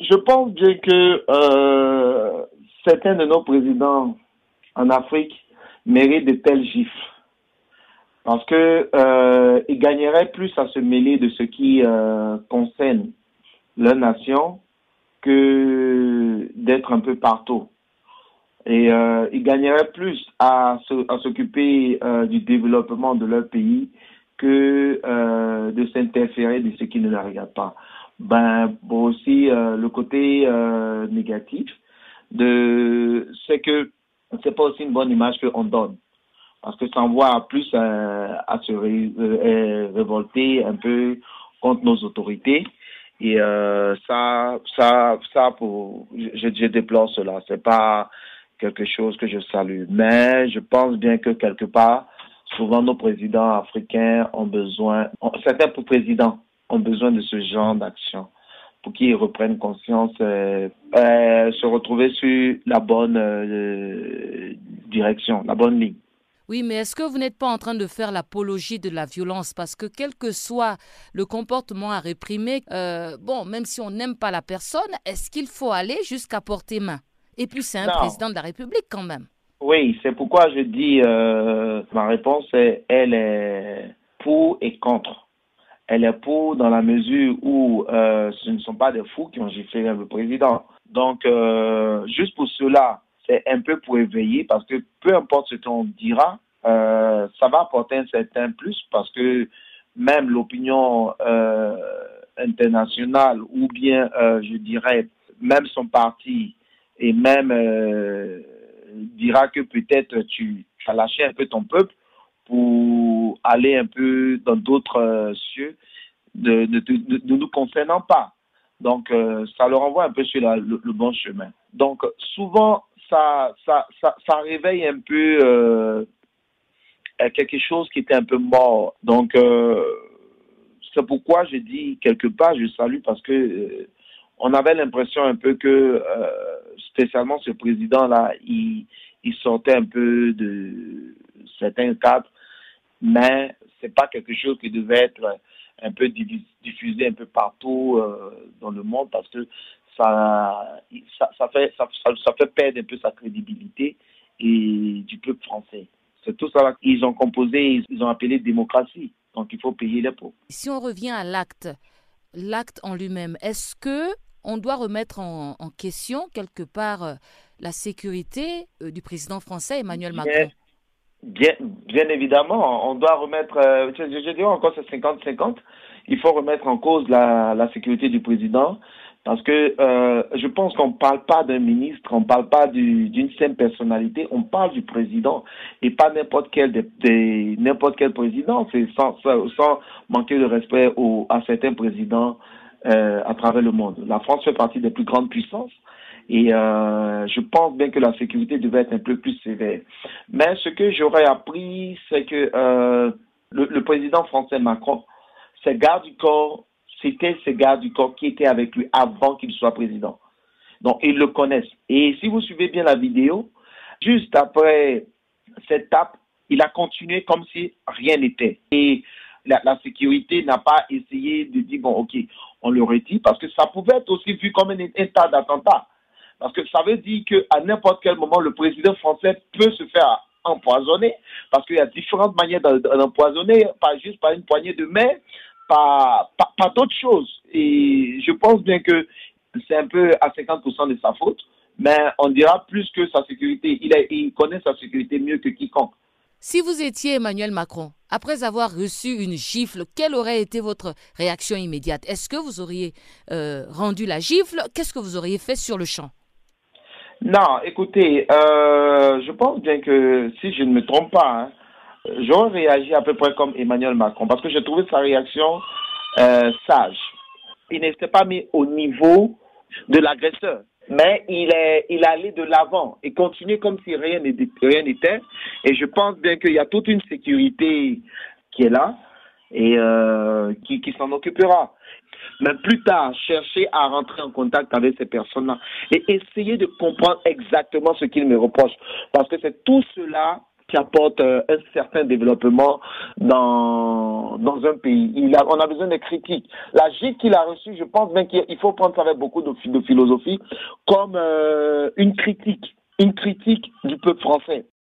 je pense que euh, certains de nos présidents en Afrique méritent de tels gifs. Parce que euh, ils gagneraient plus à se mêler de ce qui euh, concerne leur nation que d'être un peu partout. Et euh, ils gagneraient plus à, s'occuper euh, du développement de leur pays que euh, de s'interférer de ce qui ne les regarde pas. Ben, bon aussi euh, le côté euh, négatif de c'est que c'est pas aussi une bonne image qu'on donne. Parce que ça envoie plus à se euh, révolter un peu contre nos autorités. Et ça ça ça pour je, je déplore cela. C'est pas quelque chose que je salue. Mais je pense bien que quelque part souvent nos présidents africains ont besoin certains présidents ont besoin de ce genre d'action pour qu'ils reprennent conscience, euh, euh, se retrouver sur la bonne euh, direction, la bonne ligne. Oui, mais est-ce que vous n'êtes pas en train de faire l'apologie de la violence? Parce que quel que soit le comportement à réprimer, bon, même si on n'aime pas la personne, est-ce qu'il faut aller jusqu'à porter main? Et puis c'est un Non. président de la République quand même. Oui, c'est pourquoi je dis, ma réponse est, elle est pour et contre. Elle est pour dans la mesure où euh, ce ne sont pas des fous qui ont giflé le président. Donc, euh, juste pour cela, c'est un peu pour éveiller parce que peu importe ce qu'on dira, euh, ça va apporter un certain plus parce que même l'opinion euh, internationale ou bien, euh, je dirais, même son parti et même euh, dira que peut-être tu, tu as lâché un peu ton peuple pour aller un peu dans d'autres euh, cieux ne nous concernant pas. Donc, euh, ça leur envoie un peu sur le, bon chemin. Donc, souvent, ça, ça, ça, réveille un peu euh, quelque chose qui était un peu mort. Donc, c'est pourquoi je dis quelque part, je salue parce que on avait l'impression un peu que, spécialement ce président-là, il, il sortait un peu de certains cadres, mais c'est pas quelque chose qui devait être un peu diffusé un peu partout euh, dans le monde parce que ça, ça, ça, fait, ça, ça, fait perdre un peu sa crédibilité et du peuple français. C'est tout ça qu'ils ont composé, ils ont appelé démocratie. Donc il faut payer les pots. Si on revient à l'acte, l'acte en lui-même, est-ce que on doit remettre en, en question quelque part euh, la sécurité euh, du président français Emmanuel Macron? Bien, bien, évidemment, on doit remettre, euh, je, je dirais encore c'est 50-50, il faut remettre en cause la, la sécurité du président parce que euh, je pense qu'on ne parle pas d'un ministre, on ne parle pas d'une simple personnalité, on parle du président et pas n'importe quel de, de n'importe quel président, c'est sans, sans manquer de respect au, à certains présidents euh, à travers le monde. La France fait partie des plus grandes puissances et euh, je pense bien que la sécurité devait être un peu plus sévère. Mais ce que j'aurais appris, c'est que euh, le, président français Macron, ses gardes du corps c'était ces gardes du corps qui étaient avec lui avant qu'il soit président. Donc, ils le connaissent. Et si vous suivez bien la vidéo, juste après cette tape, il a continué comme si rien n'était. Et la, la sécurité n'a pas essayé de dire, bon, OK, on le retire, parce que ça pouvait être aussi vu comme un, un tas d'attentats. Parce que ça veut dire qu'à n'importe quel moment, le président français peut se faire empoisonner, parce qu'il y a différentes manières d'empoisonner, pas juste par une poignée de main, pas, pas d'autres choses. Et je pense bien que c'est un peu à 50% de sa faute, mais on dira plus que sa sécurité. Il connaît sa sécurité mieux que quiconque. Si vous étiez Emmanuel Macron, après avoir reçu une gifle, quelle aurait été votre réaction immédiate? Est-ce que vous auriez euh, rendu la gifle? Qu'est-ce que vous auriez fait sur le champ? Non, écoutez, euh, je pense bien que si je ne me trompe pas, hein, j'aurais réagi à peu près comme Emmanuel Macron parce que j'ai trouvé sa réaction euh, sage. Il n'était pas mis au niveau de l'agresseur, mais il est, il est allé de l'avant et continué comme si rien n'était. Et je pense bien qu'il y a toute une sécurité qui est là et euh, qui, qui s'en occupera. Mais plus tard, chercher à rentrer en contact avec ces personnes-là et essayer de comprendre exactement ce qu'ils me reprochent. Parce que c'est tout cela qui apporte euh, un certain développement dans, dans un pays. Il a, on a besoin de critiques. La gifle qu'il a reçue, je pense bien qu'il faut prendre ça avec beaucoup de, de philosophie comme euh, une critique, une critique du peuple français.